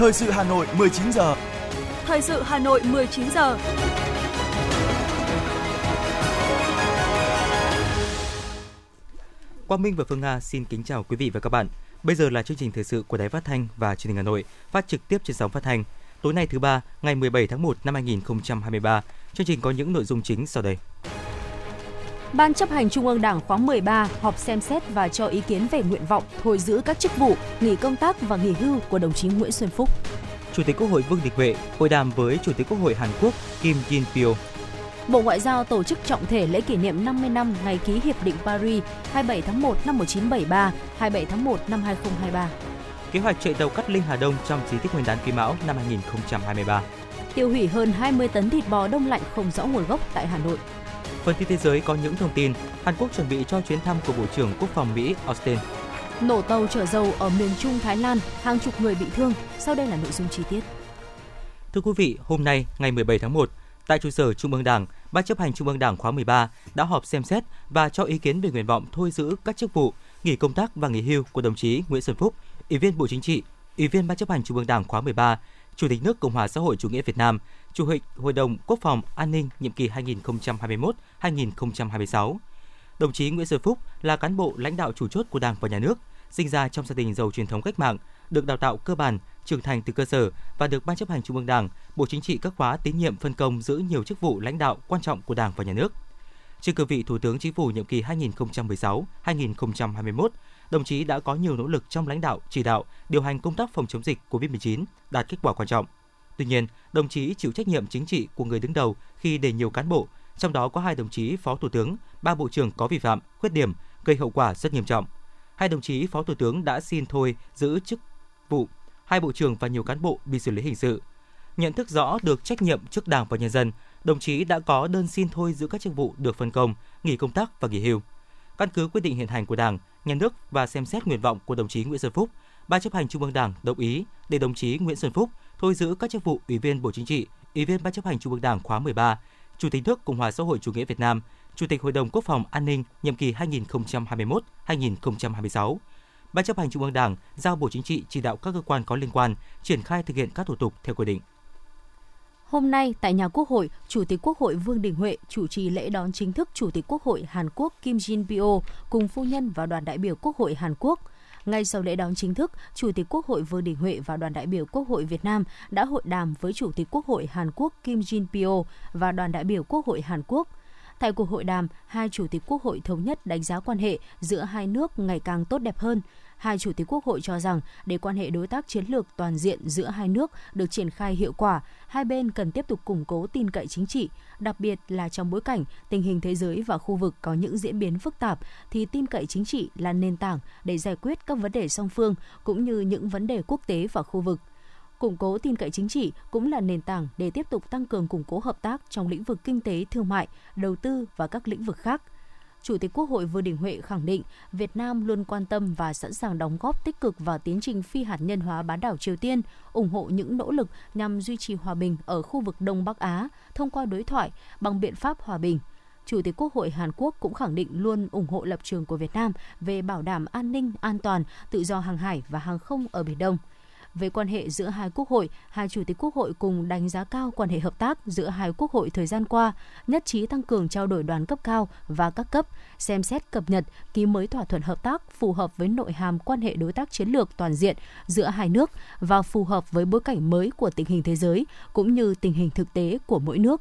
Thời sự Hà Nội 19 giờ. Thời sự Hà Nội 19 giờ. Quang Minh và Phương Nga xin kính chào quý vị và các bạn. Bây giờ là chương trình thời sự của Đài Phát thanh và Truyền hình Hà Nội, phát trực tiếp trên sóng phát thanh. Tối nay thứ ba, ngày 17 tháng 1 năm 2023. Chương trình có những nội dung chính sau đây. Ban chấp hành Trung ương Đảng khóa 13 họp xem xét và cho ý kiến về nguyện vọng thôi giữ các chức vụ, nghỉ công tác và nghỉ hưu của đồng chí Nguyễn Xuân Phúc. Chủ tịch Quốc hội Vương Đình Huệ hội đàm với Chủ tịch Quốc hội Hàn Quốc Kim Jin Pyo. Bộ Ngoại giao tổ chức trọng thể lễ kỷ niệm 50 năm ngày ký Hiệp định Paris 27 tháng 1 năm 1973, 27 tháng 1 năm 2023. Kế hoạch chạy tàu cắt Linh Hà Đông trong dịp Tết Nguyên đán Quý Mão năm 2023. Tiêu hủy hơn 20 tấn thịt bò đông lạnh không rõ nguồn gốc tại Hà Nội. Phần tin thế giới có những thông tin Hàn Quốc chuẩn bị cho chuyến thăm của Bộ trưởng Quốc phòng Mỹ Austin. Nổ tàu chở dầu ở miền Trung Thái Lan, hàng chục người bị thương. Sau đây là nội dung chi tiết. Thưa quý vị, hôm nay ngày 17 tháng 1, tại trụ sở Trung ương Đảng, Ban chấp hành Trung ương Đảng khóa 13 đã họp xem xét và cho ý kiến về nguyện vọng thôi giữ các chức vụ, nghỉ công tác và nghỉ hưu của đồng chí Nguyễn Xuân Phúc, Ủy viên Bộ Chính trị, Ủy viên Ban chấp hành Trung ương Đảng khóa 13, Chủ tịch nước Cộng hòa xã hội chủ nghĩa Việt Nam, Chủ tịch Hội đồng Quốc phòng An ninh nhiệm kỳ 2021-2026. Đồng chí Nguyễn Xuân Phúc là cán bộ lãnh đạo chủ chốt của Đảng và Nhà nước, sinh ra trong gia đình giàu truyền thống cách mạng, được đào tạo cơ bản, trưởng thành từ cơ sở và được Ban chấp hành Trung ương Đảng, Bộ Chính trị các khóa tín nhiệm phân công giữ nhiều chức vụ lãnh đạo quan trọng của Đảng và Nhà nước. Trên cương vị Thủ tướng Chính phủ nhiệm kỳ 2016-2021, đồng chí đã có nhiều nỗ lực trong lãnh đạo, chỉ đạo, điều hành công tác phòng chống dịch COVID-19, đạt kết quả quan trọng. Tuy nhiên, đồng chí chịu trách nhiệm chính trị của người đứng đầu khi để nhiều cán bộ, trong đó có hai đồng chí phó thủ tướng, ba bộ trưởng có vi phạm, khuyết điểm, gây hậu quả rất nghiêm trọng. Hai đồng chí phó thủ tướng đã xin thôi giữ chức vụ, hai bộ trưởng và nhiều cán bộ bị xử lý hình sự. Nhận thức rõ được trách nhiệm trước Đảng và nhân dân, đồng chí đã có đơn xin thôi giữ các chức vụ được phân công, nghỉ công tác và nghỉ hưu. Căn cứ quyết định hiện hành của Đảng, Nhà nước và xem xét nguyện vọng của đồng chí Nguyễn Xuân Phúc, Ban chấp hành Trung ương Đảng đồng ý để đồng chí Nguyễn Xuân Phúc thôi giữ các chức vụ Ủy viên Bộ Chính trị, Ủy viên Ban chấp hành Trung ương Đảng khóa 13, Chủ tịch nước Cộng hòa xã hội chủ nghĩa Việt Nam, Chủ tịch Hội đồng Quốc phòng An ninh nhiệm kỳ 2021-2026. Ban chấp hành Trung ương Đảng giao Bộ Chính trị chỉ đạo các cơ quan có liên quan triển khai thực hiện các thủ tục theo quy định. Hôm nay tại nhà Quốc hội, Chủ tịch Quốc hội Vương Đình Huệ chủ trì lễ đón chính thức Chủ tịch Quốc hội Hàn Quốc Kim Jin Pyo cùng phu nhân và đoàn đại biểu Quốc hội Hàn Quốc. Ngay sau lễ đón chính thức, Chủ tịch Quốc hội Vương Đình Huệ và đoàn đại biểu Quốc hội Việt Nam đã hội đàm với Chủ tịch Quốc hội Hàn Quốc Kim Jin Pyo và đoàn đại biểu Quốc hội Hàn Quốc. Tại cuộc hội đàm, hai chủ tịch quốc hội thống nhất đánh giá quan hệ giữa hai nước ngày càng tốt đẹp hơn. Hai chủ tịch quốc hội cho rằng để quan hệ đối tác chiến lược toàn diện giữa hai nước được triển khai hiệu quả, hai bên cần tiếp tục củng cố tin cậy chính trị, đặc biệt là trong bối cảnh tình hình thế giới và khu vực có những diễn biến phức tạp thì tin cậy chính trị là nền tảng để giải quyết các vấn đề song phương cũng như những vấn đề quốc tế và khu vực củng cố tin cậy chính trị cũng là nền tảng để tiếp tục tăng cường củng cố hợp tác trong lĩnh vực kinh tế, thương mại, đầu tư và các lĩnh vực khác. Chủ tịch Quốc hội Vương Đình Huệ khẳng định Việt Nam luôn quan tâm và sẵn sàng đóng góp tích cực vào tiến trình phi hạt nhân hóa bán đảo Triều Tiên, ủng hộ những nỗ lực nhằm duy trì hòa bình ở khu vực Đông Bắc Á thông qua đối thoại bằng biện pháp hòa bình. Chủ tịch Quốc hội Hàn Quốc cũng khẳng định luôn ủng hộ lập trường của Việt Nam về bảo đảm an ninh, an toàn, tự do hàng hải và hàng không ở Biển Đông – về quan hệ giữa hai quốc hội, hai chủ tịch quốc hội cùng đánh giá cao quan hệ hợp tác giữa hai quốc hội thời gian qua, nhất trí tăng cường trao đổi đoàn cấp cao và các cấp, xem xét cập nhật, ký mới thỏa thuận hợp tác phù hợp với nội hàm quan hệ đối tác chiến lược toàn diện giữa hai nước và phù hợp với bối cảnh mới của tình hình thế giới cũng như tình hình thực tế của mỗi nước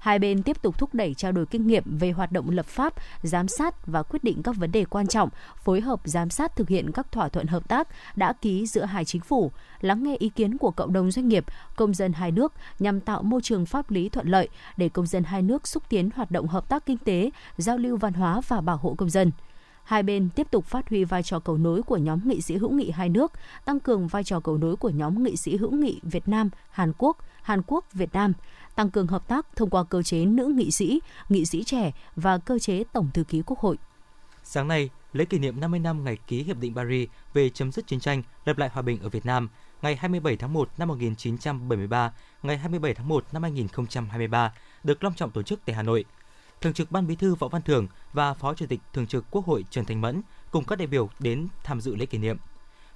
hai bên tiếp tục thúc đẩy trao đổi kinh nghiệm về hoạt động lập pháp, giám sát và quyết định các vấn đề quan trọng, phối hợp giám sát thực hiện các thỏa thuận hợp tác đã ký giữa hai chính phủ, lắng nghe ý kiến của cộng đồng doanh nghiệp, công dân hai nước nhằm tạo môi trường pháp lý thuận lợi để công dân hai nước xúc tiến hoạt động hợp tác kinh tế, giao lưu văn hóa và bảo hộ công dân hai bên tiếp tục phát huy vai trò cầu nối của nhóm nghị sĩ hữu nghị hai nước, tăng cường vai trò cầu nối của nhóm nghị sĩ hữu nghị Việt Nam, Hàn Quốc, Hàn Quốc, Việt Nam, tăng cường hợp tác thông qua cơ chế nữ nghị sĩ, nghị sĩ trẻ và cơ chế tổng thư ký Quốc hội. Sáng nay, lễ kỷ niệm 50 năm ngày ký Hiệp định Paris về chấm dứt chiến tranh, lập lại hòa bình ở Việt Nam, ngày 27 tháng 1 năm 1973, ngày 27 tháng 1 năm 2023 được long trọng tổ chức tại Hà Nội. Thường trực Ban Bí thư Võ Văn Thưởng và Phó Chủ tịch Thường trực Quốc hội Trần thành Mẫn cùng các đại biểu đến tham dự lễ kỷ niệm.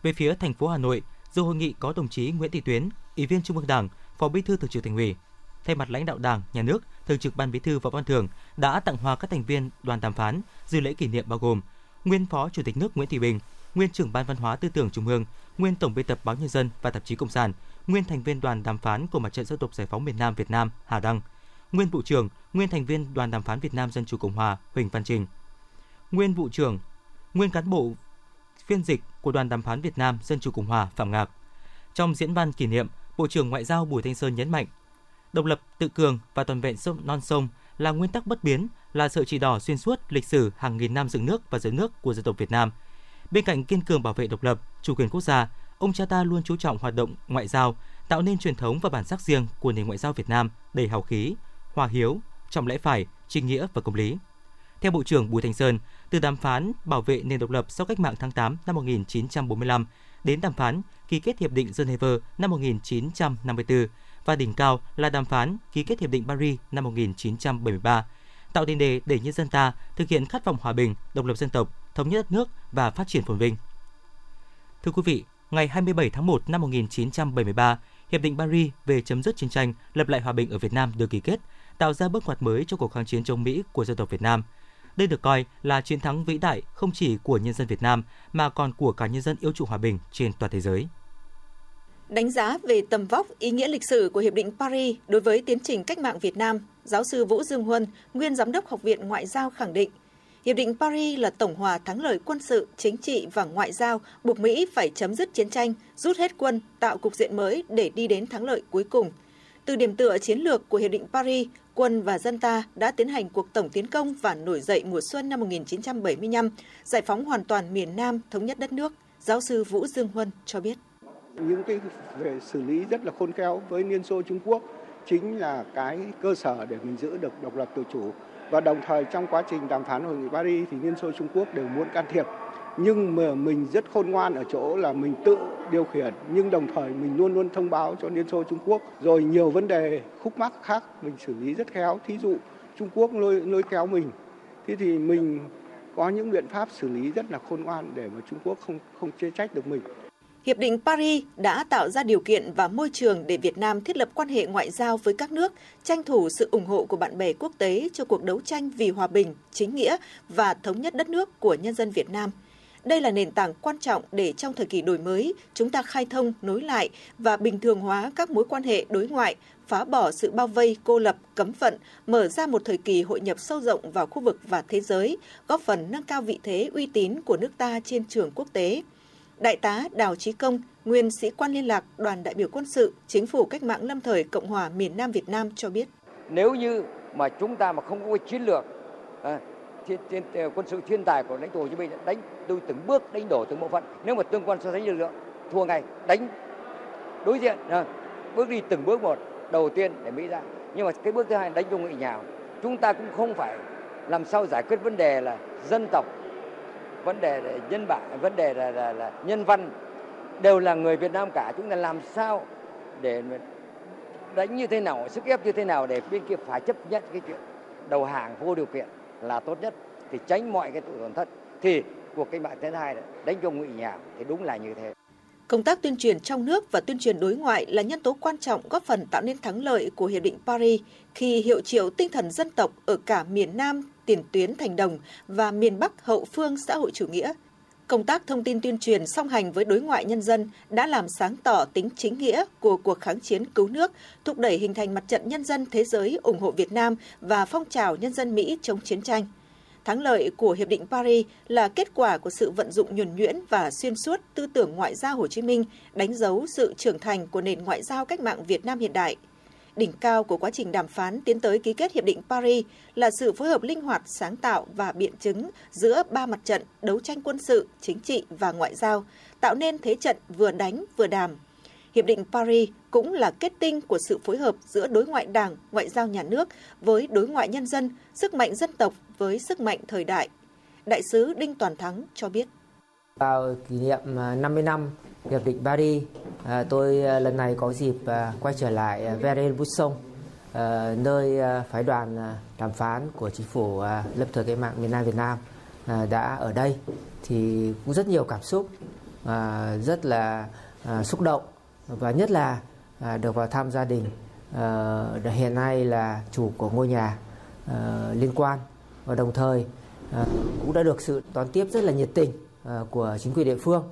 Về phía thành phố Hà Nội, Dự hội nghị có đồng chí Nguyễn Thị Tuyến, Ủy viên Trung ương Đảng, Phó Bí thư Thường trực Thành ủy. Thay mặt lãnh đạo Đảng, Nhà nước, Thường trực Ban Bí thư Võ Văn Thưởng đã tặng hoa các thành viên đoàn đàm phán dự lễ kỷ niệm bao gồm nguyên Phó Chủ tịch nước Nguyễn Thị Bình, nguyên trưởng Ban Văn hóa Tư tưởng Trung ương, nguyên tổng biên tập báo Nhân dân và tạp chí Cộng sản, nguyên thành viên đoàn đàm phán của Mặt trận Dân tộc Giải phóng miền Nam Việt Nam Hà Đăng, nguyên vụ trưởng, nguyên thành viên đoàn đàm phán Việt Nam Dân chủ Cộng hòa Huỳnh Văn Trình, nguyên vụ trưởng, nguyên cán bộ phiên dịch của đoàn đàm phán Việt Nam Dân chủ Cộng hòa Phạm Ngạc. Trong diễn văn kỷ niệm, Bộ trưởng Ngoại giao Bùi Thanh Sơn nhấn mạnh, độc lập, tự cường và toàn vẹn sông non sông là nguyên tắc bất biến, là sợi chỉ đỏ xuyên suốt lịch sử hàng nghìn năm dựng nước và giữ nước của dân tộc Việt Nam. Bên cạnh kiên cường bảo vệ độc lập, chủ quyền quốc gia, ông cha ta luôn chú trọng hoạt động ngoại giao, tạo nên truyền thống và bản sắc riêng của nền ngoại giao Việt Nam đầy hào khí, hòa hiếu, trọng lẽ phải, chính nghĩa và công lý. Theo Bộ trưởng Bùi Thành Sơn, từ đàm phán bảo vệ nền độc lập sau cách mạng tháng 8 năm 1945 đến đàm phán ký kết hiệp định Geneva năm 1954 và đỉnh cao là đàm phán ký kết hiệp định Paris năm 1973, tạo tiền đề để nhân dân ta thực hiện khát vọng hòa bình, độc lập dân tộc, thống nhất đất nước và phát triển phồn vinh. Thưa quý vị, ngày 27 tháng 1 năm 1973, Hiệp định Paris về chấm dứt chiến tranh, lập lại hòa bình ở Việt Nam được ký kết, tạo ra bước ngoặt mới cho cuộc kháng chiến chống Mỹ của dân tộc Việt Nam. Đây được coi là chiến thắng vĩ đại không chỉ của nhân dân Việt Nam mà còn của cả nhân dân yêu chuộng hòa bình trên toàn thế giới. Đánh giá về tầm vóc, ý nghĩa lịch sử của Hiệp định Paris đối với tiến trình cách mạng Việt Nam, giáo sư Vũ Dương Huân, nguyên giám đốc Học viện Ngoại giao khẳng định, Hiệp định Paris là tổng hòa thắng lợi quân sự, chính trị và ngoại giao buộc Mỹ phải chấm dứt chiến tranh, rút hết quân, tạo cục diện mới để đi đến thắng lợi cuối cùng. Từ điểm tựa chiến lược của Hiệp định Paris, quân và dân ta đã tiến hành cuộc tổng tiến công và nổi dậy mùa xuân năm 1975, giải phóng hoàn toàn miền Nam, thống nhất đất nước. Giáo sư Vũ Dương Huân cho biết. Những cái về xử lý rất là khôn khéo với Liên Xô Trung Quốc chính là cái cơ sở để mình giữ được độc lập tự chủ và đồng thời trong quá trình đàm phán hội nghị Paris thì Liên Xô Trung Quốc đều muốn can thiệp nhưng mà mình rất khôn ngoan ở chỗ là mình tự điều khiển nhưng đồng thời mình luôn luôn thông báo cho Liên Xô Trung Quốc. Rồi nhiều vấn đề khúc mắc khác mình xử lý rất khéo. Thí dụ Trung Quốc lôi lôi kéo mình. Thế thì mình có những biện pháp xử lý rất là khôn ngoan để mà Trung Quốc không không chê trách được mình. Hiệp định Paris đã tạo ra điều kiện và môi trường để Việt Nam thiết lập quan hệ ngoại giao với các nước, tranh thủ sự ủng hộ của bạn bè quốc tế cho cuộc đấu tranh vì hòa bình, chính nghĩa và thống nhất đất nước của nhân dân Việt Nam. Đây là nền tảng quan trọng để trong thời kỳ đổi mới, chúng ta khai thông, nối lại và bình thường hóa các mối quan hệ đối ngoại, phá bỏ sự bao vây, cô lập, cấm vận, mở ra một thời kỳ hội nhập sâu rộng vào khu vực và thế giới, góp phần nâng cao vị thế uy tín của nước ta trên trường quốc tế. Đại tá Đào Chí Công, nguyên sĩ quan liên lạc đoàn đại biểu quân sự Chính phủ Cách mạng Lâm thời Cộng hòa miền Nam Việt Nam cho biết. Nếu như mà chúng ta mà không có chiến lược à, thiên, thiên, ờ, quân sự thiên tài của lãnh tụ Hồ Chí Minh đánh đôi từng bước đánh đổ từng bộ phận. Nếu mà tương quan so sánh lực lượng thua ngay đánh đối diện à, bước đi từng bước một đầu tiên để Mỹ ra. Nhưng mà cái bước thứ hai đánh vô nghị nhào. Chúng ta cũng không phải làm sao giải quyết vấn đề là dân tộc vấn đề nhân bản vấn đề là, là, là nhân văn đều là người Việt Nam cả chúng ta làm sao để đánh như thế nào sức ép như thế nào để bên kia phải chấp nhận cái chuyện đầu hàng vô điều kiện là tốt nhất thì tránh mọi cái tổn thất thì cuộc cách mạng thứ hai đánh cho ngụy nhà thì đúng là như thế Công tác tuyên truyền trong nước và tuyên truyền đối ngoại là nhân tố quan trọng góp phần tạo nên thắng lợi của Hiệp định Paris khi hiệu triệu tinh thần dân tộc ở cả miền Nam, tiền tuyến thành đồng và miền Bắc hậu phương xã hội chủ nghĩa. Công tác thông tin tuyên truyền song hành với đối ngoại nhân dân đã làm sáng tỏ tính chính nghĩa của cuộc kháng chiến cứu nước, thúc đẩy hình thành mặt trận nhân dân thế giới ủng hộ Việt Nam và phong trào nhân dân Mỹ chống chiến tranh. Thắng lợi của Hiệp định Paris là kết quả của sự vận dụng nhuần nhuyễn và xuyên suốt tư tưởng ngoại giao Hồ Chí Minh, đánh dấu sự trưởng thành của nền ngoại giao cách mạng Việt Nam hiện đại. Đỉnh cao của quá trình đàm phán tiến tới ký kết Hiệp định Paris là sự phối hợp linh hoạt, sáng tạo và biện chứng giữa ba mặt trận đấu tranh quân sự, chính trị và ngoại giao, tạo nên thế trận vừa đánh vừa đàm, Hiệp định Paris cũng là kết tinh của sự phối hợp giữa đối ngoại đảng, ngoại giao nhà nước với đối ngoại nhân dân, sức mạnh dân tộc với sức mạnh thời đại. Đại sứ Đinh Toàn Thắng cho biết. Vào kỷ niệm 50 năm Hiệp định Paris, à, tôi à, lần này có dịp à, quay trở lại à, Versailles Busson, nơi phái đoàn đàm phán của chính phủ lập thời cách mạng miền Nam Việt Nam đã ở đây thì cũng rất nhiều cảm xúc rất là xúc động và nhất là được vào thăm gia đình hiện nay là chủ của ngôi nhà liên quan và đồng thời cũng đã được sự đón tiếp rất là nhiệt tình của chính quyền địa phương.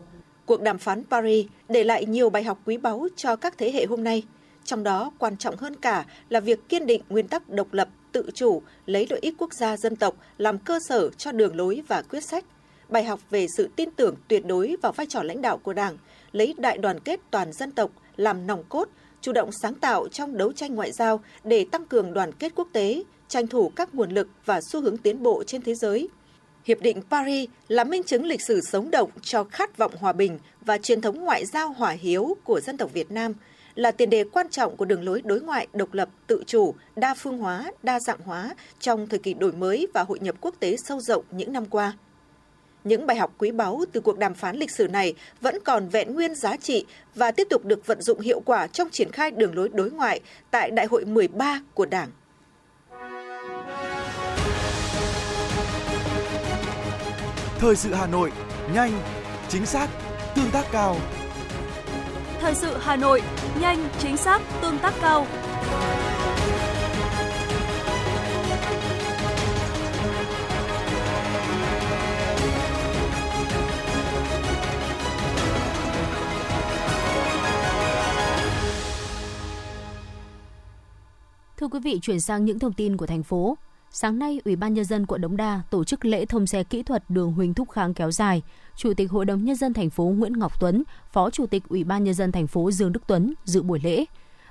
Cuộc đàm phán Paris để lại nhiều bài học quý báu cho các thế hệ hôm nay. Trong đó quan trọng hơn cả là việc kiên định nguyên tắc độc lập, tự chủ, lấy lợi ích quốc gia dân tộc làm cơ sở cho đường lối và quyết sách. Bài học về sự tin tưởng tuyệt đối vào vai trò lãnh đạo của Đảng, lấy đại đoàn kết toàn dân tộc làm nòng cốt, chủ động sáng tạo trong đấu tranh ngoại giao để tăng cường đoàn kết quốc tế, tranh thủ các nguồn lực và xu hướng tiến bộ trên thế giới. Hiệp định Paris là minh chứng lịch sử sống động cho khát vọng hòa bình và truyền thống ngoại giao hòa hiếu của dân tộc Việt Nam, là tiền đề quan trọng của đường lối đối ngoại độc lập, tự chủ, đa phương hóa, đa dạng hóa trong thời kỳ đổi mới và hội nhập quốc tế sâu rộng những năm qua. Những bài học quý báu từ cuộc đàm phán lịch sử này vẫn còn vẹn nguyên giá trị và tiếp tục được vận dụng hiệu quả trong triển khai đường lối đối ngoại tại Đại hội 13 của Đảng. Thời sự Hà Nội, nhanh, chính xác, tương tác cao. Thời sự Hà Nội, nhanh, chính xác, tương tác cao. Thưa quý vị, chuyển sang những thông tin của thành phố. Sáng nay, Ủy ban Nhân dân quận Đống Đa tổ chức lễ thông xe kỹ thuật đường Huỳnh Thúc Kháng kéo dài. Chủ tịch Hội đồng Nhân dân thành phố Nguyễn Ngọc Tuấn, Phó Chủ tịch Ủy ban Nhân dân thành phố Dương Đức Tuấn dự buổi lễ.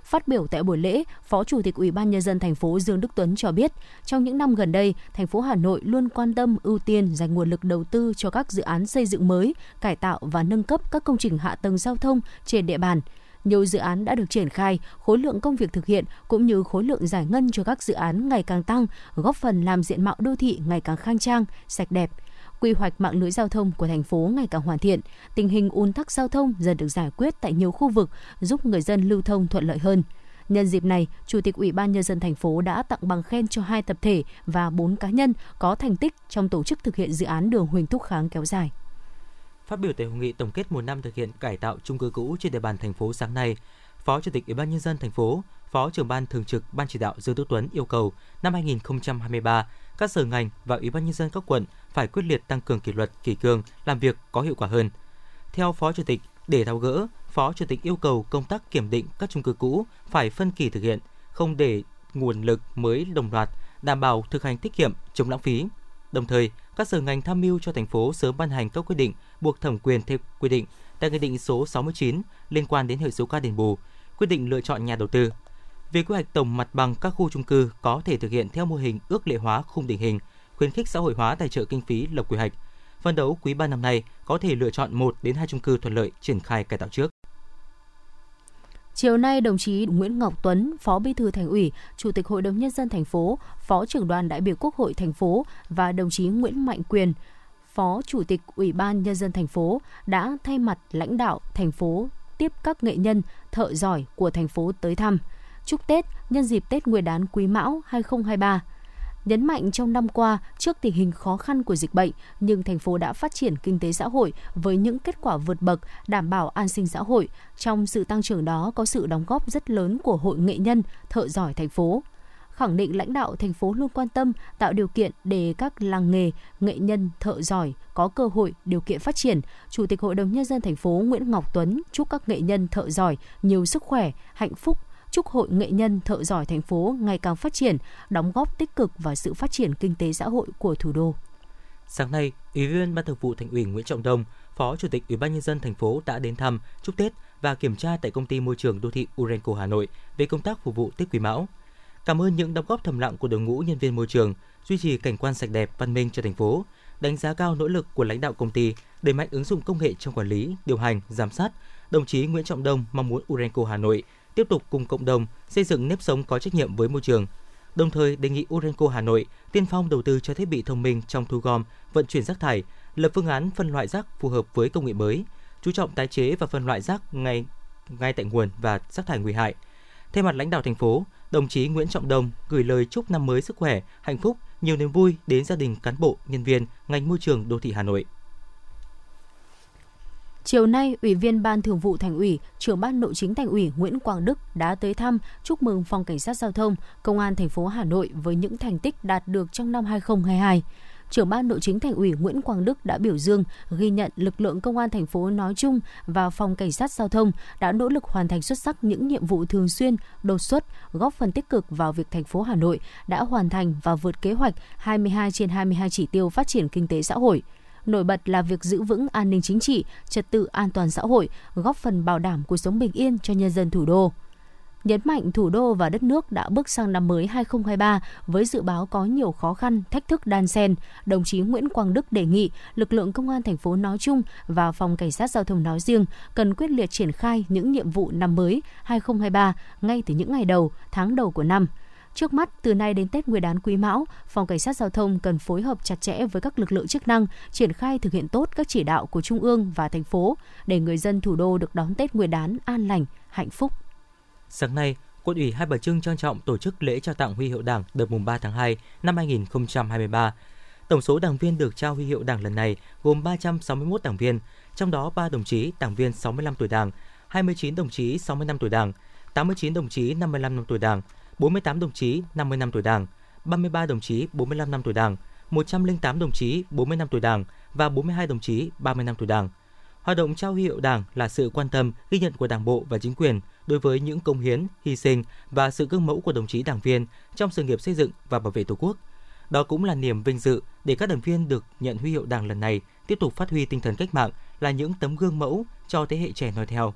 Phát biểu tại buổi lễ, Phó Chủ tịch Ủy ban Nhân dân thành phố Dương Đức Tuấn cho biết, trong những năm gần đây, thành phố Hà Nội luôn quan tâm ưu tiên dành nguồn lực đầu tư cho các dự án xây dựng mới, cải tạo và nâng cấp các công trình hạ tầng giao thông trên địa bàn – nhiều dự án đã được triển khai, khối lượng công việc thực hiện cũng như khối lượng giải ngân cho các dự án ngày càng tăng, góp phần làm diện mạo đô thị ngày càng khang trang, sạch đẹp quy hoạch mạng lưới giao thông của thành phố ngày càng hoàn thiện, tình hình ùn tắc giao thông dần được giải quyết tại nhiều khu vực, giúp người dân lưu thông thuận lợi hơn. Nhân dịp này, Chủ tịch Ủy ban nhân dân thành phố đã tặng bằng khen cho hai tập thể và bốn cá nhân có thành tích trong tổ chức thực hiện dự án đường Huỳnh Thúc Kháng kéo dài. Phát biểu tại hội nghị tổng kết một năm thực hiện cải tạo chung cư cũ trên địa bàn thành phố sáng nay, Phó Chủ tịch Ủy ban nhân dân thành phố, Phó trưởng ban thường trực Ban chỉ đạo Dương Đức Tuấn yêu cầu năm 2023, các sở ngành và Ủy ban nhân dân các quận phải quyết liệt tăng cường kỷ luật, kỷ cương, làm việc có hiệu quả hơn. Theo Phó Chủ tịch, để tháo gỡ, Phó Chủ tịch yêu cầu công tác kiểm định các chung cư cũ phải phân kỳ thực hiện, không để nguồn lực mới đồng loạt, đảm bảo thực hành tiết kiệm, chống lãng phí. Đồng thời, các sở ngành tham mưu cho thành phố sớm ban hành các quyết định buộc thẩm quyền theo quy định tại Nghị định số 69 liên quan đến hệ số ca đền bù, quyết định lựa chọn nhà đầu tư. việc quy hoạch tổng mặt bằng các khu chung cư có thể thực hiện theo mô hình ước lệ hóa khung định hình, khuyến khích xã hội hóa tài trợ kinh phí lập quy hoạch. Phân đấu quý 3 năm nay có thể lựa chọn 1 đến 2 chung cư thuận lợi triển khai cải tạo trước. Chiều nay, đồng chí Nguyễn Ngọc Tuấn, Phó Bí thư Thành ủy, Chủ tịch Hội đồng nhân dân thành phố, Phó trưởng đoàn đại biểu Quốc hội thành phố và đồng chí Nguyễn Mạnh Quyền, Phó Chủ tịch Ủy ban nhân dân thành phố đã thay mặt lãnh đạo thành phố tiếp các nghệ nhân, thợ giỏi của thành phố tới thăm. Chúc Tết nhân dịp Tết Nguyên đán Quý Mão 2023 nhấn mạnh trong năm qua trước tình hình khó khăn của dịch bệnh nhưng thành phố đã phát triển kinh tế xã hội với những kết quả vượt bậc đảm bảo an sinh xã hội trong sự tăng trưởng đó có sự đóng góp rất lớn của hội nghệ nhân thợ giỏi thành phố khẳng định lãnh đạo thành phố luôn quan tâm tạo điều kiện để các làng nghề, nghệ nhân, thợ giỏi có cơ hội, điều kiện phát triển. Chủ tịch Hội đồng Nhân dân thành phố Nguyễn Ngọc Tuấn chúc các nghệ nhân thợ giỏi nhiều sức khỏe, hạnh phúc, chúc Hội Nghệ nhân Thợ giỏi thành phố ngày càng phát triển, đóng góp tích cực vào sự phát triển kinh tế xã hội của thủ đô. Sáng nay, Ủy viên Ban Thường vụ Thành ủy Nguyễn Trọng Đông, Phó Chủ tịch Ủy ban nhân dân thành phố đã đến thăm, chúc Tết và kiểm tra tại công ty môi trường đô thị Urenco Hà Nội về công tác phục vụ Tết Quý Mão. Cảm ơn những đóng góp thầm lặng của đội ngũ nhân viên môi trường, duy trì cảnh quan sạch đẹp, văn minh cho thành phố, đánh giá cao nỗ lực của lãnh đạo công ty đẩy mạnh ứng dụng công nghệ trong quản lý, điều hành, giám sát. Đồng chí Nguyễn Trọng Đông mong muốn Urenco Hà Nội tiếp tục cùng cộng đồng xây dựng nếp sống có trách nhiệm với môi trường. Đồng thời đề nghị Urenco Hà Nội tiên phong đầu tư cho thiết bị thông minh trong thu gom, vận chuyển rác thải, lập phương án phân loại rác phù hợp với công nghệ mới, chú trọng tái chế và phân loại rác ngay ngay tại nguồn và rác thải nguy hại. Thay mặt lãnh đạo thành phố, đồng chí Nguyễn Trọng Đông gửi lời chúc năm mới sức khỏe, hạnh phúc, nhiều niềm vui đến gia đình cán bộ, nhân viên ngành môi trường đô thị Hà Nội. Chiều nay, Ủy viên Ban Thường vụ Thành ủy, Trưởng ban Nội chính Thành ủy Nguyễn Quang Đức đã tới thăm, chúc mừng Phòng Cảnh sát Giao thông, Công an thành phố Hà Nội với những thành tích đạt được trong năm 2022 trưởng ban nội chính thành ủy Nguyễn Quang Đức đã biểu dương, ghi nhận lực lượng công an thành phố nói chung và phòng cảnh sát giao thông đã nỗ lực hoàn thành xuất sắc những nhiệm vụ thường xuyên, đột xuất, góp phần tích cực vào việc thành phố Hà Nội đã hoàn thành và vượt kế hoạch 22 trên 22 chỉ tiêu phát triển kinh tế xã hội. Nổi bật là việc giữ vững an ninh chính trị, trật tự an toàn xã hội, góp phần bảo đảm cuộc sống bình yên cho nhân dân thủ đô nhấn mạnh thủ đô và đất nước đã bước sang năm mới 2023 với dự báo có nhiều khó khăn, thách thức đan xen, đồng chí Nguyễn Quang Đức đề nghị lực lượng công an thành phố nói chung và phòng cảnh sát giao thông nói riêng cần quyết liệt triển khai những nhiệm vụ năm mới 2023 ngay từ những ngày đầu, tháng đầu của năm. Trước mắt, từ nay đến Tết Nguyên đán Quý Mão, Phòng Cảnh sát Giao thông cần phối hợp chặt chẽ với các lực lượng chức năng, triển khai thực hiện tốt các chỉ đạo của Trung ương và thành phố để người dân thủ đô được đón Tết Nguyên đán an lành, hạnh phúc. Sáng nay, Quận ủy Hai Bà Trưng trang trọng tổ chức lễ trao tặng huy hiệu Đảng đợt mùng 3 tháng 2 năm 2023. Tổng số đảng viên được trao huy hiệu Đảng lần này gồm 361 đảng viên, trong đó 3 đồng chí đảng viên 65 tuổi Đảng, 29 đồng chí 60 năm tuổi Đảng, 89 đồng chí 55 năm tuổi Đảng, 48 đồng chí 50 năm tuổi Đảng, 33 đồng chí 45 năm tuổi Đảng, 108 đồng chí 40 năm tuổi Đảng và 42 đồng chí 30 năm tuổi Đảng. Hoạt động trao huy hiệu Đảng là sự quan tâm, ghi nhận của Đảng bộ và chính quyền đối với những công hiến, hy sinh và sự gương mẫu của đồng chí đảng viên trong sự nghiệp xây dựng và bảo vệ Tổ quốc. Đó cũng là niềm vinh dự để các đảng viên được nhận huy hiệu Đảng lần này tiếp tục phát huy tinh thần cách mạng là những tấm gương mẫu cho thế hệ trẻ nói theo.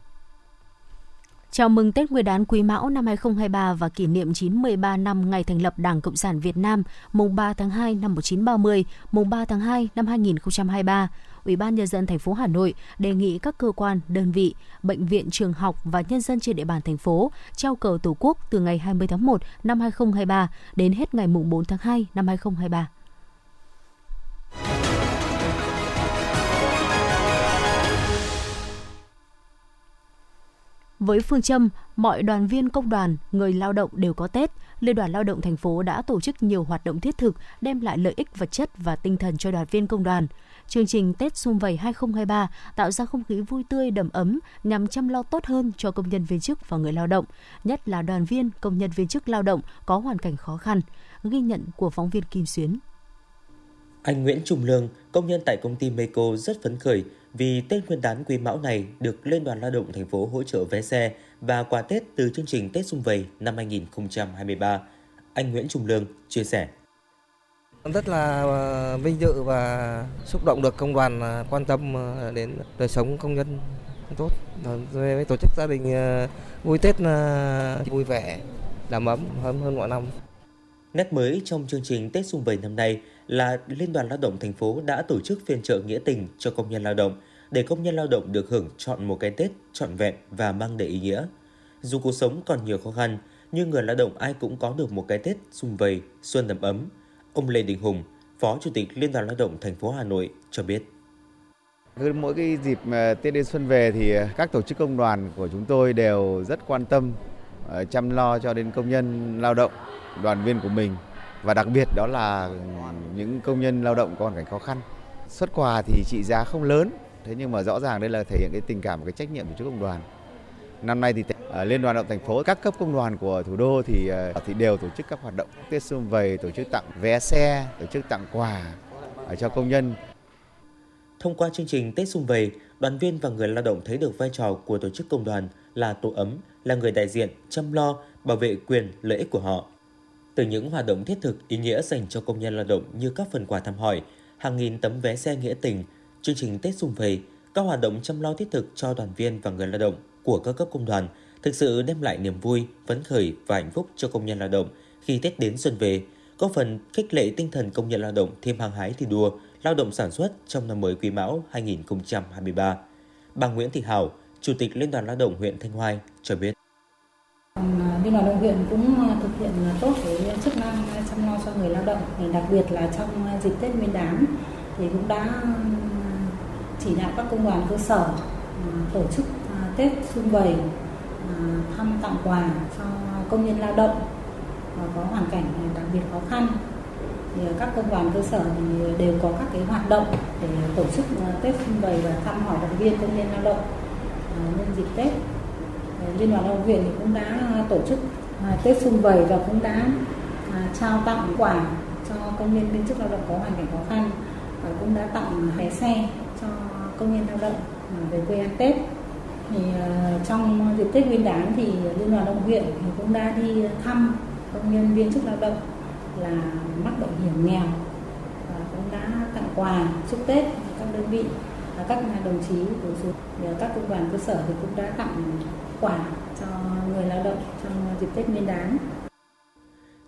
Chào mừng Tết Nguyên đán Quý Mão năm 2023 và kỷ niệm 93 năm ngày thành lập Đảng Cộng sản Việt Nam, mùng 3 tháng 2 năm 1930, mùng 3 tháng 2 năm 2023. Ủy ban nhân dân thành phố Hà Nội đề nghị các cơ quan, đơn vị, bệnh viện, trường học và nhân dân trên địa bàn thành phố treo cờ Tổ quốc từ ngày 20 tháng 1 năm 2023 đến hết ngày mùng 4 tháng 2 năm 2023. Với phương châm mọi đoàn viên công đoàn, người lao động đều có Tết, Liên đoàn Lao động thành phố đã tổ chức nhiều hoạt động thiết thực đem lại lợi ích vật chất và tinh thần cho đoàn viên công đoàn. Chương trình Tết Xung Vầy 2023 tạo ra không khí vui tươi đầm ấm nhằm chăm lo tốt hơn cho công nhân viên chức và người lao động, nhất là đoàn viên, công nhân viên chức lao động có hoàn cảnh khó khăn. Ghi nhận của phóng viên Kim Xuyến. Anh Nguyễn Trung Lương, công nhân tại công ty Meco rất phấn khởi vì Tết Nguyên đán Quý Mão này được Liên đoàn Lao động thành phố hỗ trợ vé xe và quà Tết từ chương trình Tết Xung Vầy năm 2023. Anh Nguyễn Trung Lương chia sẻ. Rất là ờ, vinh dự và xúc động được công đoàn ờ, quan tâm ờ, đến đời sống công nhân tốt. Về tổ chức gia đình vui Tết vui vẻ, đầm ấm hơn hơn mọi năm. Nét mới trong chương trình Tết Xung Vầy năm nay là Liên đoàn Lao động thành phố đã tổ chức phiên trợ nghĩa tình cho công nhân lao động để công nhân lao động được hưởng chọn một cái Tết trọn vẹn và mang đầy ý nghĩa. Dù cuộc sống còn nhiều khó khăn, nhưng người lao động ai cũng có được một cái Tết xung vầy, xuân đầm ấm. Ông Lê Đình Hùng, Phó Chủ tịch Liên đoàn Lao động thành phố Hà Nội cho biết. Cứ mỗi cái dịp ờ, Tết đến xuân về thì ờ, các tổ chức công đoàn của chúng tôi đều rất quan tâm ờ, chăm lo cho đến công nhân lao động, đoàn viên của mình và đặc biệt đó là những công nhân lao động có hoàn cảnh khó khăn. Xuất quà thì trị giá không lớn, thế nhưng mà rõ ràng đây là thể hiện cái tình cảm và cái trách nhiệm của chức công đoàn. Năm nay thì Liên đoàn lao động thành phố, các cấp công đoàn của thủ đô thì ờ, thì đều tổ chức các hoạt động Tết xuân vầy, tổ chức tặng vé xe, tổ chức tặng quà ờ, cho công nhân. Thông qua chương trình Tết xuân vầy, đoàn viên và người lao động thấy được vai trò của tổ chức công đoàn là tổ ấm, là người đại diện, chăm lo, bảo vệ quyền, lợi ích của họ. Từ những hoạt động thiết thực ý nghĩa dành cho công nhân lao động như các phần quà thăm hỏi, hàng nghìn tấm vé xe nghĩa tình, chương trình Tết xung vầy, các hoạt động chăm lo thiết thực cho đoàn viên và người lao động của các cấp công đoàn thực sự đem lại niềm vui, phấn khởi và hạnh phúc cho công nhân lao động khi Tết đến xuân về, góp phần khích lệ tinh thần công nhân lao động thêm hăng hái thi đua, lao động sản xuất trong năm mới Quý Mão 2023. Bà Nguyễn Thị Hảo, Chủ tịch Liên đoàn Lao động huyện Thanh Hoai cho biết. Liên đoàn huyện cũng ờ, thực hiện tốt cái chức năng chăm lo cho người lao động, đặc biệt là trong ờ, dịp Tết Nguyên đán thì cũng đã chỉ đạo các công đoàn cơ sở ờ, tổ chức Tết xuân vầy thăm tặng quà cho công nhân lao động có hoàn cảnh đặc biệt khó khăn thì các công đoàn cơ sở thì đều có các cái hoạt động để tổ chức Tết xuân vầy và thăm hỏi động viên công nhân lao động nhân dịp Tết. Liên đoàn Lao động huyện thì cũng đã tổ chức à, Tết xung vầy và cũng đã à, trao tặng quà cho công nhân viên chức lao động có hoàn cảnh khó khăn và cũng đã tặng vé xe cho công nhân lao động à, về quê ăn Tết. Thì trong dịp Tết Nguyên đán thì Liên đoàn Lao động huyện thì cũng đã đi thăm công nhân viên chức lao động là mắc bệnh hiểm nghèo và cũng đã tặng quà chúc Tết các đơn vị các đồng chí của các công đoàn cơ sở thì cũng đã tặng quả cho người lao động trong dịp Tết Nguyên đán.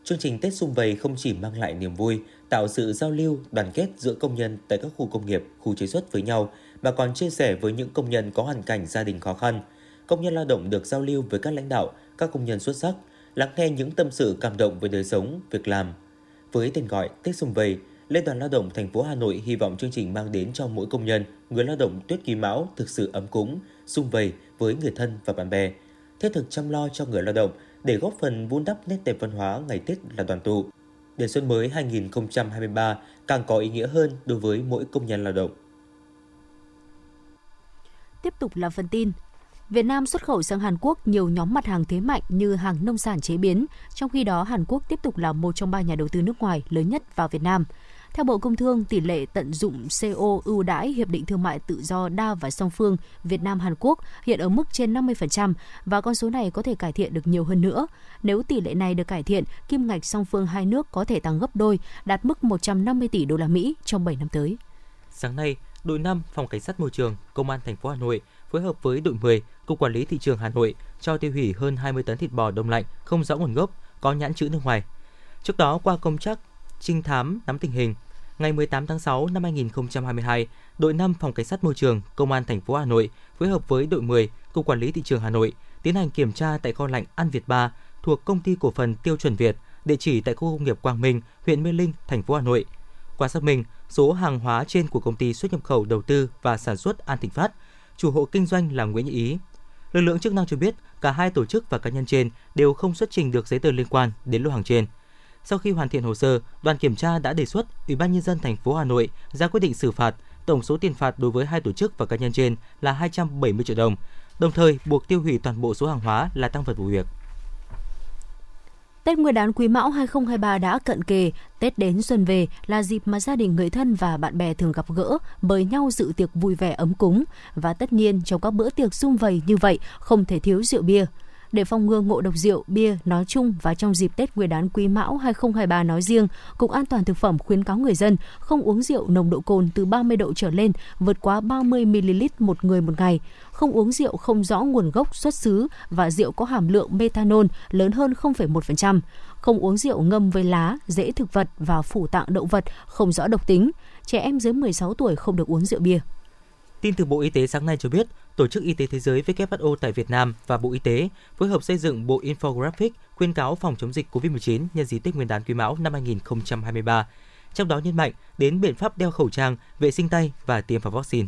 Chương trình Tết Xung Vầy không chỉ mang lại niềm vui, tạo sự giao lưu, đoàn kết giữa công nhân tại các khu công nghiệp, khu chế xuất với nhau, mà còn chia sẻ với những công nhân có hoàn cảnh gia đình khó khăn. Công nhân lao động được giao lưu với các lãnh đạo, các công nhân xuất sắc, lắng nghe những tâm sự cảm động về đời sống, việc làm. Với tên gọi Tết Xung Vầy, Liên đoàn Lao động thành phố Hà Nội hy vọng chương trình mang đến cho mỗi công nhân, người lao động Tết Quý Mão thực sự ấm cúng, sung vầy với người thân và bạn bè, thiết thực chăm lo cho người lao động để góp phần vun đắp nét đẹp văn hóa ngày Tết là đoàn tụ. Để xuân mới 2023 càng có ý nghĩa hơn đối với mỗi công nhân lao động. Tiếp tục là phần tin. Việt Nam xuất khẩu sang Hàn Quốc nhiều nhóm mặt hàng thế mạnh như hàng nông sản chế biến, trong khi đó Hàn Quốc tiếp tục là một trong ba nhà đầu tư nước ngoài lớn nhất vào Việt Nam. Theo Bộ Công Thương, tỷ lệ tận dụng CO ưu đãi Hiệp định Thương mại Tự do đa và song phương Việt Nam-Hàn Quốc hiện ở mức trên 50% và con số này có thể cải thiện được nhiều hơn nữa. Nếu tỷ lệ này được cải thiện, kim ngạch song phương hai nước có thể tăng gấp đôi, đạt mức 150 tỷ đô la Mỹ trong 7 năm tới. Sáng nay, đội 5 Phòng Cảnh sát Môi trường, Công an thành phố Hà Nội phối hợp với đội 10, Cục Quản lý Thị trường Hà Nội cho tiêu hủy hơn 20 tấn thịt bò đông lạnh không rõ nguồn gốc, có nhãn chữ nước ngoài. Trước đó, qua công tác trinh thám nắm tình hình, ngày 18 tháng 6 năm 2022, đội 5 Phòng Cảnh sát Môi trường, Công an thành phố Hà Nội phối hợp với đội 10, Cục Quản lý Thị trường Hà Nội tiến hành kiểm tra tại kho lạnh An Việt 3 thuộc Công ty Cổ phần Tiêu chuẩn Việt, địa chỉ tại khu công nghiệp Quang Minh, huyện Mê Linh, thành phố Hà Nội. Qua xác minh, số hàng hóa trên của công ty xuất nhập khẩu đầu tư và sản xuất An Thịnh Phát, chủ hộ kinh doanh là Nguyễn Ý. Lực lượng chức năng cho biết cả hai tổ chức và cá nhân trên đều không xuất trình được giấy tờ liên quan đến lô hàng trên. Sau khi hoàn thiện hồ sơ, đoàn kiểm tra đã đề xuất Ủy ban nhân dân thành phố Hà Nội ra quyết định xử phạt tổng số tiền phạt đối với hai tổ chức và cá nhân trên là 270 triệu đồng, đồng thời buộc tiêu hủy toàn bộ số hàng hóa là tăng vật vụ việc. Tết Nguyên đán Quý Mão 2023 đã cận kề, Tết đến xuân về là dịp mà gia đình người thân và bạn bè thường gặp gỡ, bởi nhau dự tiệc vui vẻ ấm cúng. Và tất nhiên trong các bữa tiệc sum vầy như vậy không thể thiếu rượu bia để phòng ngừa ngộ độc rượu, bia nói chung và trong dịp Tết Nguyên đán Quý Mão 2023 nói riêng, Cục An toàn thực phẩm khuyến cáo người dân không uống rượu nồng độ cồn từ 30 độ trở lên, vượt quá 30 ml một người một ngày, không uống rượu không rõ nguồn gốc xuất xứ và rượu có hàm lượng methanol lớn hơn 0,1%, không uống rượu ngâm với lá, rễ thực vật và phủ tạng động vật không rõ độc tính. Trẻ em dưới 16 tuổi không được uống rượu bia. Tin từ Bộ Y tế sáng nay cho biết, Tổ chức Y tế Thế giới WHO tại Việt Nam và Bộ Y tế phối hợp xây dựng bộ infographic khuyên cáo phòng chống dịch COVID-19 nhân dịp Tết Nguyên đán Quý Mão năm 2023. Trong đó nhấn mạnh đến biện pháp đeo khẩu trang, vệ sinh tay và tiêm phòng vaccine.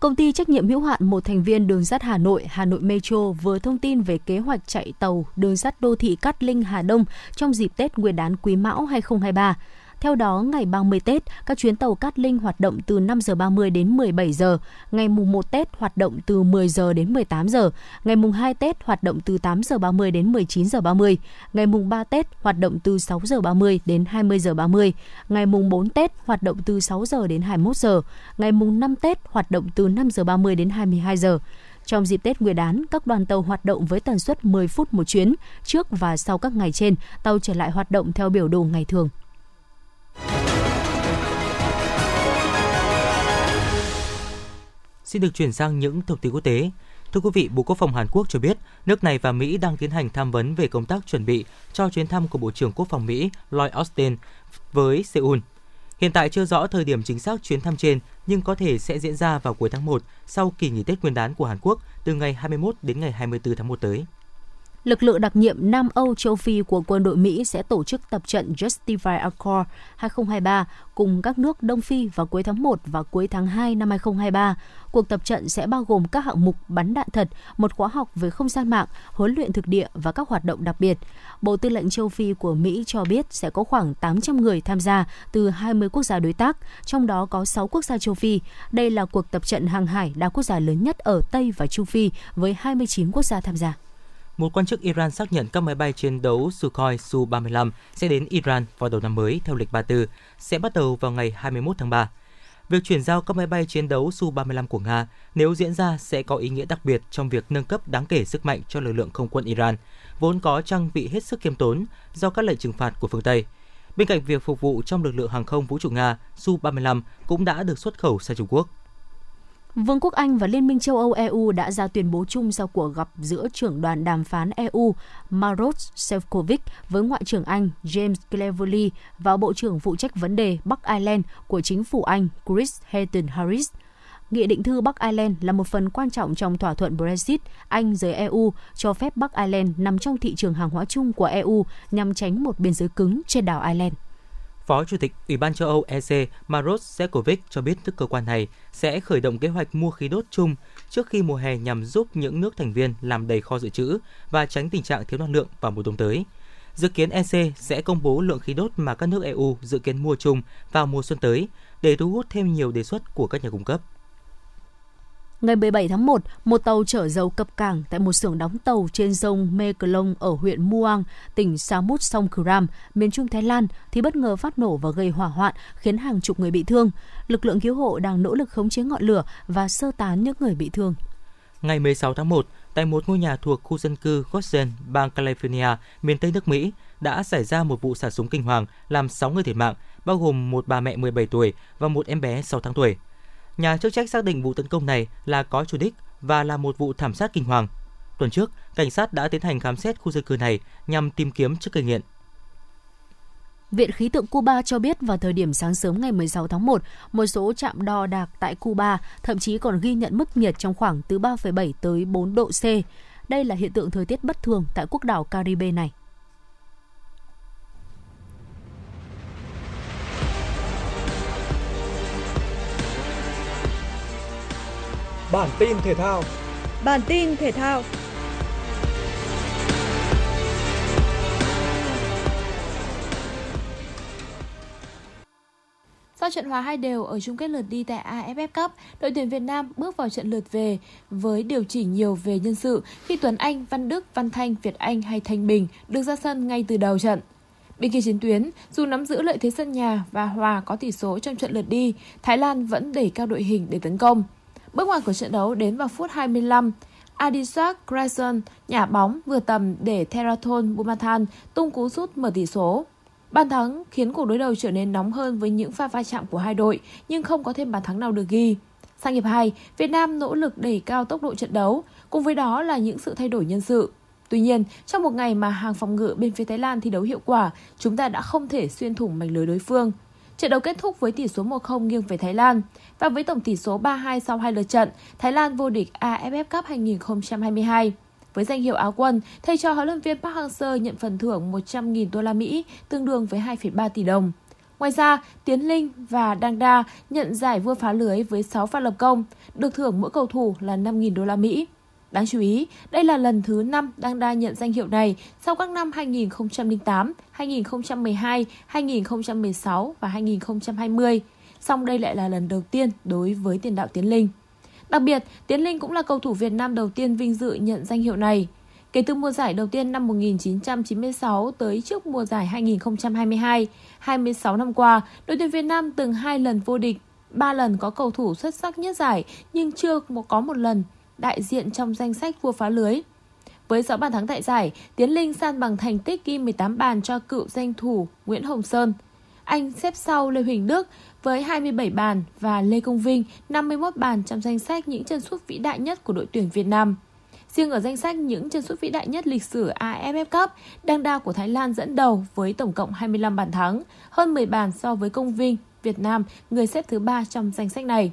Công ty trách nhiệm hữu hạn một thành viên đường sắt Hà Nội, Hà Nội Metro vừa thông tin về kế hoạch chạy tàu đường sắt đô thị Cát Linh Hà Đông trong dịp Tết Nguyên đán Quý Mão 2023. Theo đó, ngày 30 Tết, các chuyến tàu Cát Linh hoạt động từ 5 giờ 30 đến 17 giờ, ngày mùng 1 Tết hoạt động từ 10 giờ đến 18 giờ, ngày mùng 2 Tết hoạt động từ 8 giờ 30 đến 19 giờ 30, ngày mùng 3 Tết hoạt động từ 6 giờ 30 đến 20 giờ 30, ngày mùng 4 Tết hoạt động từ 6 giờ đến 21 giờ, ngày mùng 5 Tết hoạt động từ 5 giờ 30 đến 22 giờ. Trong dịp Tết Nguyên đán, các đoàn tàu hoạt động với tần suất 10 phút một chuyến. Trước và sau các ngày trên, tàu trở lại hoạt động theo biểu đồ ngày thường. Xin được chuyển sang những thông tin quốc tế. Thưa quý vị, Bộ Quốc phòng Hàn Quốc cho biết nước này và Mỹ đang tiến hành tham vấn về công tác chuẩn bị cho chuyến thăm của Bộ trưởng Quốc phòng Mỹ Lloyd Austin với Seoul. Hiện tại chưa rõ thời điểm chính xác chuyến thăm trên, nhưng có thể sẽ diễn ra vào cuối tháng 1 sau kỳ nghỉ Tết Nguyên đán của Hàn Quốc từ ngày 21 đến ngày 24 tháng 1 tới lực lượng đặc nhiệm Nam Âu châu Phi của quân đội Mỹ sẽ tổ chức tập trận Justify Accord 2023 cùng các nước Đông Phi vào cuối tháng 1 và cuối tháng 2 năm 2023. Cuộc tập trận sẽ bao gồm các hạng mục bắn đạn thật, một khóa học về không gian mạng, huấn luyện thực địa và các hoạt động đặc biệt. Bộ Tư lệnh châu Phi của Mỹ cho biết sẽ có khoảng 800 người tham gia từ 20 quốc gia đối tác, trong đó có 6 quốc gia châu Phi. Đây là cuộc tập trận hàng hải đa quốc gia lớn nhất ở Tây và Trung Phi với 29 quốc gia tham gia một quan chức Iran xác nhận các máy bay chiến đấu Sukhoi Su-35 sẽ đến Iran vào đầu năm mới theo lịch 34, sẽ bắt đầu vào ngày 21 tháng 3. Việc chuyển giao các máy bay chiến đấu Su-35 của Nga nếu diễn ra sẽ có ý nghĩa đặc biệt trong việc nâng cấp đáng kể sức mạnh cho lực lượng không quân Iran, vốn có trang bị hết sức kiêm tốn do các lệnh trừng phạt của phương Tây. Bên cạnh việc phục vụ trong lực lượng hàng không vũ trụ Nga, Su-35 cũng đã được xuất khẩu sang Trung Quốc. Vương quốc Anh và Liên minh châu Âu EU đã ra tuyên bố chung sau cuộc gặp giữa trưởng đoàn đàm phán EU Maros Sefcovic với Ngoại trưởng Anh James Cleverly và Bộ trưởng phụ trách vấn đề Bắc Ireland của chính phủ Anh Chris Hayton Harris. Nghị định thư Bắc Ireland là một phần quan trọng trong thỏa thuận Brexit, Anh rời EU cho phép Bắc Ireland nằm trong thị trường hàng hóa chung của EU nhằm tránh một biên giới cứng trên đảo Ireland. Phó Chủ tịch Ủy ban châu Âu EC Maros Sefcovic cho biết tức cơ quan này sẽ khởi động kế hoạch mua khí đốt chung trước khi mùa hè nhằm giúp những nước thành viên làm đầy kho dự trữ và tránh tình trạng thiếu năng lượng vào mùa đông tới. Dự kiến EC sẽ công bố lượng khí đốt mà các nước EU dự kiến mua chung vào mùa xuân tới để thu hút thêm nhiều đề xuất của các nhà cung cấp. Ngày 17 tháng 1, một tàu chở dầu cập cảng tại một xưởng đóng tàu trên sông Meklong ở huyện Muang, tỉnh Samut Songkhram, miền trung Thái Lan thì bất ngờ phát nổ và gây hỏa hoạn khiến hàng chục người bị thương. Lực lượng cứu hộ đang nỗ lực khống chế ngọn lửa và sơ tán những người bị thương. Ngày 16 tháng 1, tại một ngôi nhà thuộc khu dân cư Gosen, bang California, miền Tây nước Mỹ, đã xảy ra một vụ xả súng kinh hoàng làm 6 người thiệt mạng, bao gồm một bà mẹ 17 tuổi và một em bé 6 tháng tuổi. Nhà chức trách xác định vụ tấn công này là có chủ đích và là một vụ thảm sát kinh hoàng. Tuần trước, cảnh sát đã tiến hành khám xét khu dân cư này nhằm tìm kiếm chất gây nghiện. Viện khí tượng Cuba cho biết vào thời điểm sáng sớm ngày 16 tháng 1, một số trạm đo đạc tại Cuba thậm chí còn ghi nhận mức nhiệt trong khoảng từ 3,7 tới 4 độ C. Đây là hiện tượng thời tiết bất thường tại quốc đảo Caribe này. Bản tin thể thao. Bản tin thể thao. Sau trận hòa hai đều ở chung kết lượt đi tại AFF Cup, đội tuyển Việt Nam bước vào trận lượt về với điều chỉnh nhiều về nhân sự khi Tuấn Anh, Văn Đức, Văn Thanh, Việt Anh hay Thanh Bình được ra sân ngay từ đầu trận. Bên kia chiến tuyến, dù nắm giữ lợi thế sân nhà và hòa có tỷ số trong trận lượt đi, Thái Lan vẫn đẩy cao đội hình để tấn công. Bước ngoặt của trận đấu đến vào phút 25. Adisak Grayson nhả bóng vừa tầm để Theraton Bumathan tung cú sút mở tỷ số. Bàn thắng khiến cuộc đối đầu trở nên nóng hơn với những pha va chạm của hai đội, nhưng không có thêm bàn thắng nào được ghi. Sang hiệp 2, Việt Nam nỗ lực đẩy cao tốc độ trận đấu, cùng với đó là những sự thay đổi nhân sự. Tuy nhiên, trong một ngày mà hàng phòng ngự bên phía Thái Lan thi đấu hiệu quả, chúng ta đã không thể xuyên thủng mảnh lưới đối phương. Trận đấu kết thúc với tỷ số 1-0 nghiêng về Thái Lan. Và với tổng tỷ số 3-2 sau hai lượt trận, Thái Lan vô địch AFF Cup 2022. Với danh hiệu áo quân, thầy trò huấn luyện viên Park Hang-seo nhận phần thưởng 100.000 đô la Mỹ, tương đương với 2,3 tỷ đồng. Ngoài ra, Tiến Linh và Đăng Đa nhận giải vua phá lưới với 6 pha lập công, được thưởng mỗi cầu thủ là 5.000 đô la Mỹ. Đáng chú ý, đây là lần thứ 5 Đăng Đa nhận danh hiệu này sau các năm 2008, 2012, 2016 và 2020. Song đây lại là lần đầu tiên đối với tiền đạo Tiến Linh. Đặc biệt, Tiến Linh cũng là cầu thủ Việt Nam đầu tiên vinh dự nhận danh hiệu này. Kể từ mùa giải đầu tiên năm 1996 tới trước mùa giải 2022, 26 năm qua, đội tuyển Việt Nam từng hai lần vô địch, ba lần có cầu thủ xuất sắc nhất giải nhưng chưa có một lần đại diện trong danh sách vua phá lưới. Với 6 bàn thắng tại giải, Tiến Linh san bằng thành tích ghi 18 bàn cho cựu danh thủ Nguyễn Hồng Sơn. Anh xếp sau Lê Huỳnh Đức với 27 bàn và Lê Công Vinh 51 bàn trong danh sách những chân sút vĩ đại nhất của đội tuyển Việt Nam. Riêng ở danh sách những chân sút vĩ đại nhất lịch sử AFF Cup, Đăng Đa của Thái Lan dẫn đầu với tổng cộng 25 bàn thắng, hơn 10 bàn so với Công Vinh, Việt Nam, người xếp thứ ba trong danh sách này.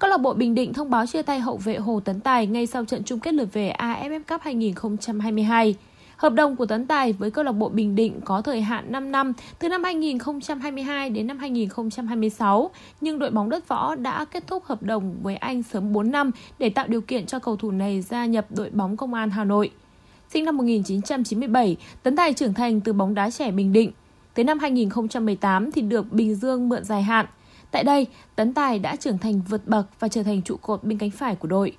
Câu lạc bộ Bình Định thông báo chia tay hậu vệ Hồ Tấn Tài ngay sau trận chung kết lượt về AFF Cup 2022. Hợp đồng của Tấn Tài với câu lạc bộ Bình Định có thời hạn 5 năm, từ năm 2022 đến năm 2026, nhưng đội bóng đất võ đã kết thúc hợp đồng với anh sớm 4 năm để tạo điều kiện cho cầu thủ này gia nhập đội bóng Công an Hà Nội. Sinh năm 1997, Tấn Tài trưởng thành từ bóng đá trẻ Bình Định. Tới năm 2018 thì được Bình Dương mượn dài hạn. Tại đây, Tấn Tài đã trưởng thành vượt bậc và trở thành trụ cột bên cánh phải của đội.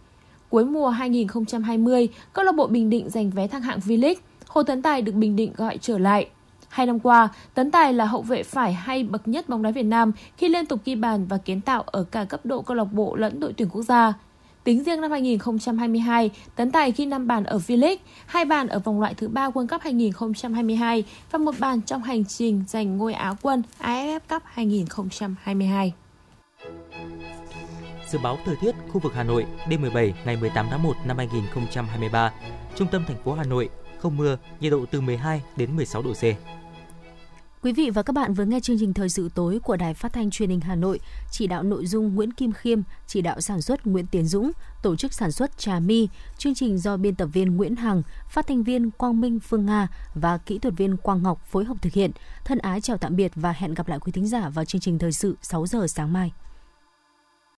Cuối mùa 2020, câu lạc bộ Bình Định giành vé thăng hạng V-League. Hồ Tấn Tài được Bình Định gọi trở lại. Hai năm qua, Tấn Tài là hậu vệ phải hay bậc nhất bóng đá Việt Nam khi liên tục ghi bàn và kiến tạo ở cả cấp độ câu lạc bộ lẫn đội tuyển quốc gia. Tính riêng năm 2022, Tấn Tài ghi 5 bàn ở V-League, 2 bàn ở vòng loại thứ 3 World Cup 2022 và một bàn trong hành trình giành ngôi Á quân AFF Cup 2022. Dự báo thời tiết khu vực Hà Nội đêm 17 ngày 18 tháng 1 năm 2023. Trung tâm thành phố Hà Nội không mưa, nhiệt độ từ 12 đến 16 độ C. Quý vị và các bạn vừa nghe chương trình thời sự tối của Đài Phát thanh Truyền hình Hà Nội, chỉ đạo nội dung Nguyễn Kim Khiêm, chỉ đạo sản xuất Nguyễn Tiến Dũng, tổ chức sản xuất Trà Mi, chương trình do biên tập viên Nguyễn Hằng, phát thanh viên Quang Minh Phương Nga và kỹ thuật viên Quang Ngọc phối hợp thực hiện. Thân ái chào tạm biệt và hẹn gặp lại quý thính giả vào chương trình thời sự 6 giờ sáng mai.